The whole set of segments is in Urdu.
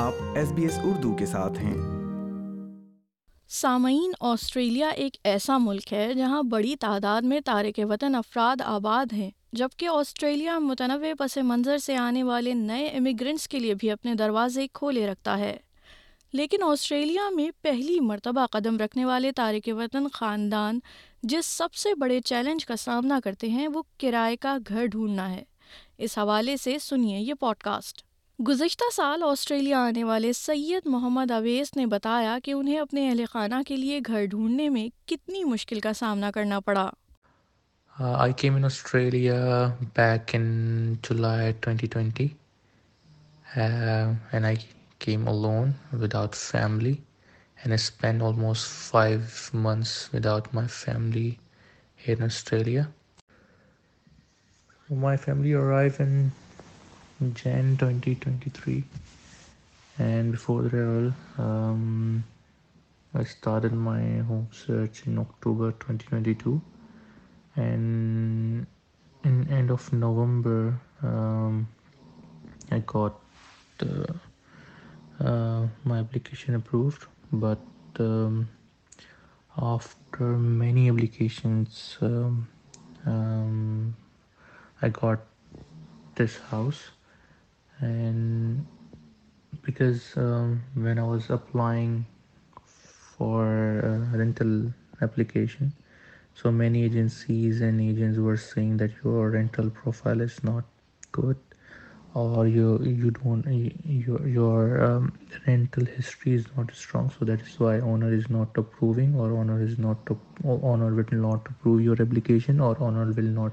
آپ ایس ایس بی اردو کے ساتھ ہیں سامعین آسٹریلیا ایک ایسا ملک ہے جہاں بڑی تعداد میں تارک وطن افراد آباد ہیں جبکہ آسٹریلیا متنوع پس منظر سے آنے والے نئے امیگرنٹس کے لیے بھی اپنے دروازے کھولے رکھتا ہے لیکن آسٹریلیا میں پہلی مرتبہ قدم رکھنے والے تارک وطن خاندان جس سب سے بڑے چیلنج کا سامنا کرتے ہیں وہ کرائے کا گھر ڈھونڈنا ہے اس حوالے سے سنیے یہ پوڈ کاسٹ گزشتہ سال آسٹریلیا آنے والے سید محمد اویس نے بتایا کہ انہیں اپنے اہل خانہ کے لیے گھر ڈھونڈنے میں کتنی مشکل کا سامنا کرنا پڑا I came in Australia back in July twenty twenty out family and I spend almost five months without my family in Australia my family arrive in Jan 2023, and before that um, I started my home search in October 2022, and in end of November um, I got uh, uh, my application approved. But um, after many applications I got this house, and because um, when I was applying for rental application, so many agencies and agents were saying that your rental profile is not good, or your um, rental history is not strong, so that is why owner is not approving, or owner will not approve your application, or owner will not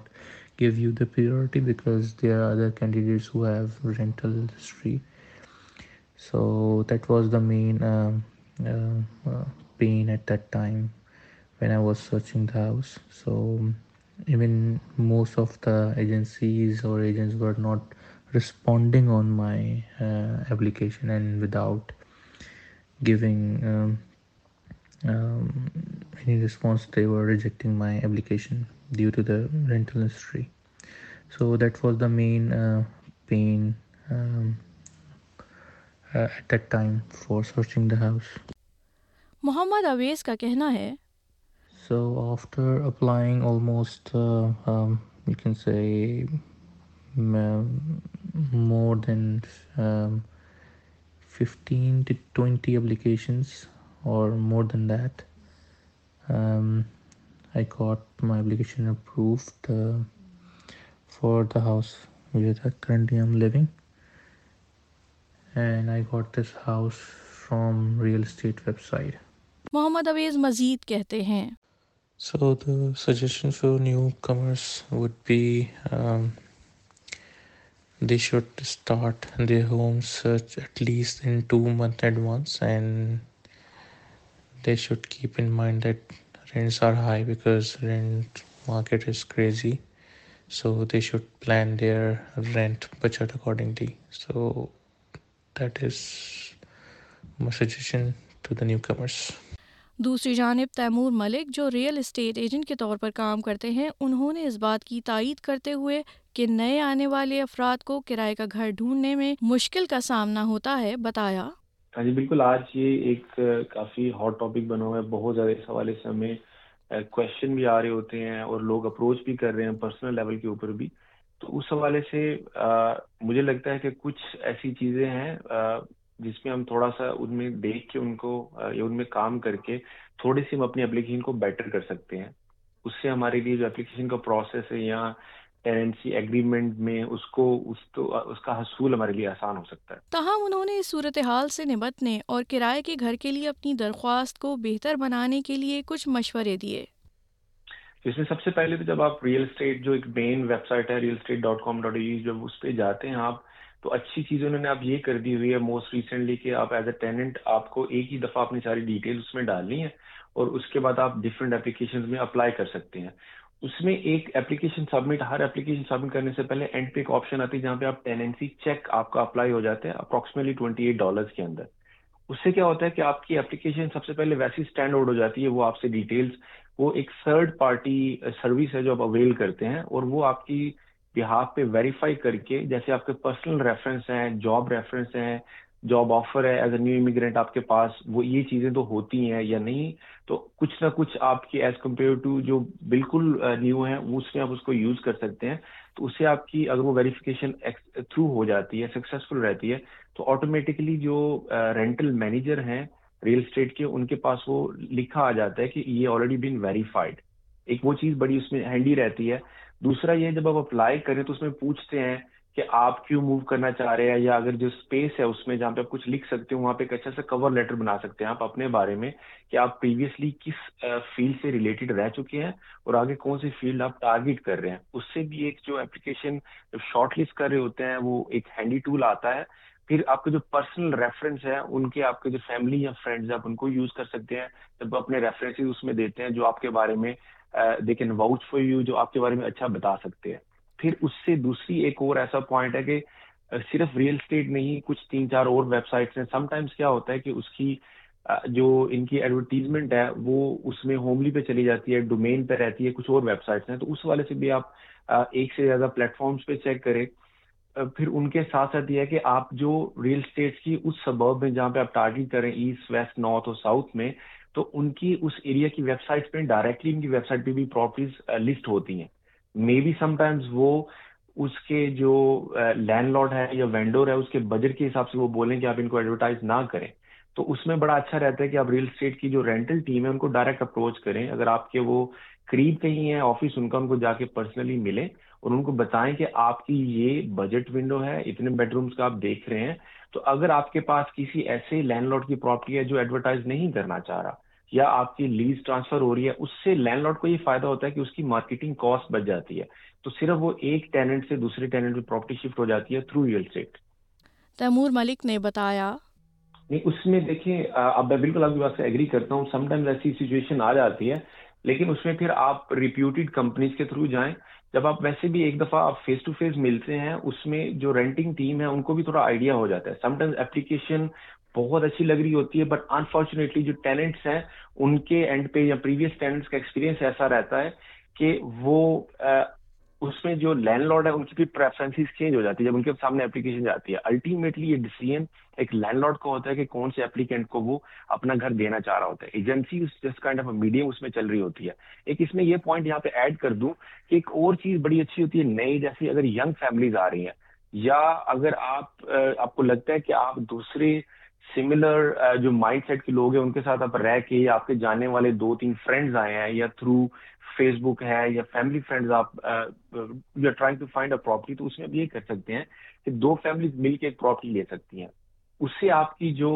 give you the priority because there are other candidates who have rental history. So that was the main um, um, uh, pain at that time when I was searching the house. So even most of the agencies or agents were not responding on my uh, application, and without giving um, any response they were rejecting my application due to the rental history. so that was the main uh, pain um, uh, at that time for searching the house Muhammad Awais کا کہنا ہے so after applying almost you can say more than fifteen to twenty applications اور more than that I got my application approved for the house with a currently I'm living and I got this house from real estate website Muhammad Awais مزید کہتے ہیں so the suggestion for newcomers would be um, they should start their home search at least in two month advance and they should keep in mind that rents are high because rent market is crazy so they should plan their rent budget accordingly so that is suggestion to the newcomers دوسری جانب تیمور ملک جو ریئل اسٹیٹ ایجنٹ کے طور پر کام کرتے ہیں انہوں نے اس بات کی تائید کرتے ہوئے کہ نئے آنے والے افراد کو کرائے کا گھر ڈھونڈنے میں مشکل کا سامنا ہوتا ہے بتایا ہاں جی بالکل آج یہ ایک کافی ہاٹ ٹاپک بنا ہوا ہے بہت زیادہ اس حوالے سے ہمیں کوشچن uh, بھی آ رہے ہوتے ہیں اور لوگ اپروچ بھی کر رہے ہیں پرسنل لیول کے اوپر بھی تو اس حوالے سے uh, مجھے لگتا ہے کہ کچھ ایسی چیزیں ہیں uh, جس میں ہم تھوڑا سا ان میں دیکھ کے ان کو یا ان میں کام کر کے تھوڑی سی ہم اپنی اپلیکیشن کو بیٹر کر سکتے ہیں اس سے ہمارے لیے جو اپلیکیشن کا پروسیس ہے یا ٹیننسی ایگریمنٹ میں اس اس اس کو تو کا حصول ہمارے لیے آسان ہو سکتا ہے تاہم انہوں نے صورتحال سے اور کرائے کے گھر کے لیے اپنی درخواست کو بہتر بنانے کے لیے کچھ مشورے دیے اس میں سب سے پہلے تو جب آپ ریئل اسٹیٹ جو ایک مین ویب سائٹ ہے real estate dot com dot جب اس پہ جاتے ہیں آپ تو اچھی چیز انہوں نے آپ یہ کر دی ہوئی ہے موسٹ ریسنٹلی کہ آپ ایز اے ٹیننٹ آپ کو ایک ہی دفعہ اپنی ساری ڈیٹیل اس میں ڈالنی ہے اور اس کے بعد آپ ڈفرینٹ اپلیکیشن میں اپلائی کر سکتے ہیں اس میں ایک اپلیکیشن سبمٹ ہر ایپلیکیشن سبمٹ کرنے سے پہلے اینڈ پہ ایک آپشن آتی ہے جہاں پہ آپ ٹیننسی چیک آپ کا اپلائی ہو جاتا ہے اپروکسیمیٹلی ٹوئنٹی ایٹ ڈالرس کے اندر اس سے کیا ہوتا ہے کہ آپ کی اپلیکیشن سب سے پہلے ویسی اسٹینڈ آؤٹ ہو جاتی ہے وہ آپ سے ڈیٹیلس وہ ایک تھرڈ پارٹی سروس ہے جو آپ اویل کرتے ہیں اور وہ آپ کی بہاف پہ ویریفائی کر کے جیسے آپ کے پرسنل ریفرنس ہیں جاب ریفرنس ہیں جاب آفر ہے ایز اے نیو امیگرینٹ آپ کے پاس وہ یہ چیزیں تو ہوتی ہیں یا نہیں تو کچھ نہ کچھ آپ کی ایز کمپیئر ٹو جو بالکل نیو ہیں اس میں آپ اس کو یوز کر سکتے ہیں تو اس سے آپ کی اگر وہ ویریفیکیشن تھرو ہو جاتی ہے سکسیزفل رہتی ہے تو آٹومیٹکلی جو رینٹل مینیجر ہیں ریئل اسٹیٹ کے ان کے پاس وہ لکھا آ جاتا ہے کہ یہ آلریڈی بین ویریفائڈ ایک وہ چیز بڑی اس میں ہینڈی رہتی ہے دوسرا یہ جب آپ اپلائی کریں تو اس میں پوچھتے ہیں کہ آپ کیوں موو کرنا چاہ رہے ہیں یا اگر جو اسپیس ہے اس میں جہاں پہ آپ کچھ لکھ سکتے ہو وہاں پہ ایک اچھا سا کور لیٹر بنا سکتے ہیں آپ اپنے بارے میں کہ آپ پریویسلی کس فیلڈ سے ریلیٹڈ رہ چکے ہیں اور آگے کون سی فیلڈ آپ ٹارگیٹ کر رہے ہیں اس سے بھی ایک جو جب شارٹ لسٹ کر رہے ہوتے ہیں وہ ایک ہینڈی ٹول آتا ہے پھر آپ کے جو پرسنل ریفرنس ہے ان کے آپ کے جو فیملی یا فرینڈز آپ ان کو یوز کر سکتے ہیں جب اپنے ریفرنسز اس میں دیتے ہیں جو آپ کے بارے میں they can vouch for you جو آپ کے بارے میں اچھا بتا سکتے ہیں پھر اس سے دوسری ایک اور ایسا پوائنٹ ہے کہ صرف ریئل اسٹیٹ میں ہی کچھ تین چار اور ویب سائٹس ہیں سم ٹائمس کیا ہوتا ہے کہ اس کی جو ان کی ایڈورٹیزمنٹ ہے وہ اس میں ہوملی پہ چلی جاتی ہے ڈومین پہ رہتی ہے کچھ اور ویب سائٹس ہیں تو اس والے سے بھی آپ ایک سے زیادہ پلیٹ فارمس پہ چیک کریں پھر ان کے ساتھ ساتھ یہ ہے کہ آپ جو ریئل اسٹیٹس کی اس سبب میں جہاں پہ آپ ٹارگیٹ کریں ایسٹ ویسٹ نارتھ اور ساؤتھ میں تو ان کی اس ایریا کی ویب سائٹس پہ ڈائریکٹلی ان کی ویب سائٹ پہ بھی پراپرٹیز لسٹ ہوتی ہیں مے بی سم ٹائمز وہ اس کے جو لینڈ uh, لارڈ ہے یا وینڈور ہے اس کے بجٹ کے حساب سے وہ بولیں کہ آپ ان کو ایڈورٹائز نہ کریں تو اس میں بڑا اچھا رہتا ہے کہ آپ ریل اسٹیٹ کی جو رینٹل ٹیم ہے ان کو ڈائریکٹ اپروچ کریں اگر آپ کے وہ قریب کہیں ہیں آفس ان کا ان کو جا کے پرسنلی ملیں اور ان کو بتائیں کہ آپ کی یہ بجٹ ونڈو ہے اتنے بیڈ رومس کا آپ دیکھ رہے ہیں تو اگر آپ کے پاس کسی ایسے لینڈ لارڈ کی پراپرٹی ہے جو ایڈورٹائز نہیں کرنا چاہ رہا یا آپ کی لیز ٹرانسفر ہو رہی ہے اس سے لینڈ لارڈ کو یہ فائدہ ہوتا ہے کہ اس کی مارکیٹنگ کاسٹ بچ جاتی ہے تو صرف وہ ایک ٹیننٹ سے دوسرے ٹیننٹ میں پراپرٹی شفٹ ہو جاتی ہے through real estate Taimur Malik نے بتایا نہیں اس میں دیکھیں اب میں بالکل آپ کی بات سے ایگری کرتا ہوں سم ٹائم ایسی سچویشن آ جاتی ہے لیکن اس میں پھر آپ ریپیوٹیڈ کمپنیز کے تھرو جائیں جب آپ ویسے بھی ایک دفعہ آپ فیس ٹو فیس ملتے ہیں اس میں جو رینٹنگ ٹیم ہے ان کو بھی تھوڑا آئیڈیا ہو جاتا ہے سم ٹائمز اپلیکیشن بہت اچھی لگ رہی ہوتی ہے بٹ انفارچونیٹلی جو ٹیلنٹس ہیں ان کے اینڈ پہ یا پریویس ٹیلنٹس کا ایکسپیرینس ایسا رہتا ہے کہ وہ اس میں جو لینڈ لارڈ ہے ان کی بھی چینج ہو جاتی ہے جب ان کے سامنے اپلیکیشن جاتی ہے الٹیمیٹلی یہ ڈیسیزن ایک لینڈ لارڈ کا ہوتا ہے کہ کون سے اپلیکینٹ کو وہ اپنا گھر دینا چاہ رہا ہوتا ہے ایجنسی جس کائنڈ آف میڈیم اس میں چل رہی ہوتی ہے ایک اس میں یہ پوائنٹ یہاں پہ ایڈ کر دوں کہ ایک اور چیز بڑی اچھی ہوتی ہے نئی جیسی اگر ینگ فیملیز آ رہی ہیں یا اگر آپ آپ کو لگتا ہے کہ آپ دوسرے سملر uh, جو مائنڈ سیٹ کے لوگ ہیں ان کے ساتھ آپ رہ کے یا آپ کے جانے والے دو تین فرینڈز آئے ہیں یا تھرو فیس بک ہے یا فیملی فرینڈز آپ you are trying to find a property تو اس میں بھی یہ کر سکتے ہیں کہ دو فیملیز مل کے ایک پراپرٹی لے سکتی ہیں اس سے آپ کی جو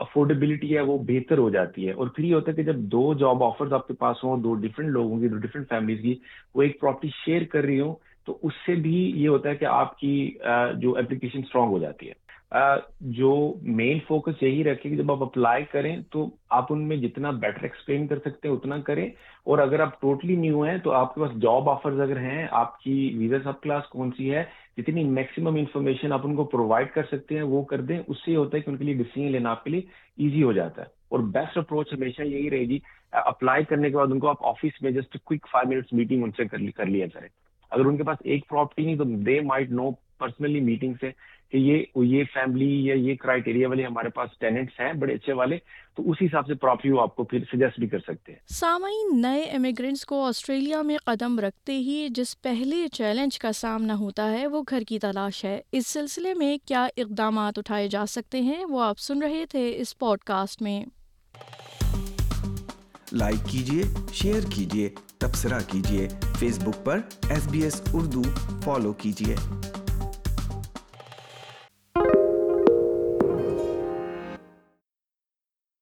افورڈیبلٹی uh, ہے وہ بہتر ہو جاتی ہے اور پھر یہ ہوتا ہے کہ جب دو جاب آفرز آپ کے پاس ہوں دو ڈفرنٹ لوگوں کی دو ڈفرنٹ فیملیز کی وہ ایک پراپرٹی شیئر کر رہی ہوں تو اس سے بھی یہ ہوتا ہے کہ آپ کی uh, جو اپلیکیشن اسٹرانگ ہو جاتی ہے جو مین فوکس یہی رکھے کہ جب آپ اپلائی کریں تو آپ ان میں جتنا بیٹر ایکسپلین کر سکتے ہیں اتنا کریں اور اگر آپ ٹوٹلی نیو ہیں تو آپ کے پاس جاب آفرز اگر ہیں آپ کی ویزا سب کلاس کون سی ہے جتنی میکسیمم انفارمیشن آپ ان کو پرووائڈ کر سکتے ہیں وہ کر دیں اس سے یہ ہوتا ہے کہ ان کے لیے ڈسیزن لینا آپ کے لیے ایزی ہو جاتا ہے اور بیسٹ اپروچ ہمیشہ یہی رہے گی اپلائی کرنے کے بعد ان کو آپ آفس میں just quick five minutes meeting ان سے کر لیا جائے اگر ان کے پاس ایک پراپرٹی نہیں تو they might know personally meeting سے کہ یہ یہ فیملی یا یہ والے ہمارے پاس ٹیننٹس ہیں بڑے اچھے والے تو اس حساب سے آپ کو پھر سجیسٹ بھی کر سکتے ہیں سامعین نئے امیگرینٹس کو آسٹریلیا میں قدم رکھتے ہی جس پہلے چیلنج کا سامنا ہوتا ہے وہ گھر کی تلاش ہے اس سلسلے میں کیا اقدامات اٹھائے جا سکتے ہیں وہ آپ سن رہے تھے اس پوڈ کاسٹ میں لائک کیجیے شیئر کیجیے تبصرہ کیجیے فیس بک پر S B S Urdu follow کیجیے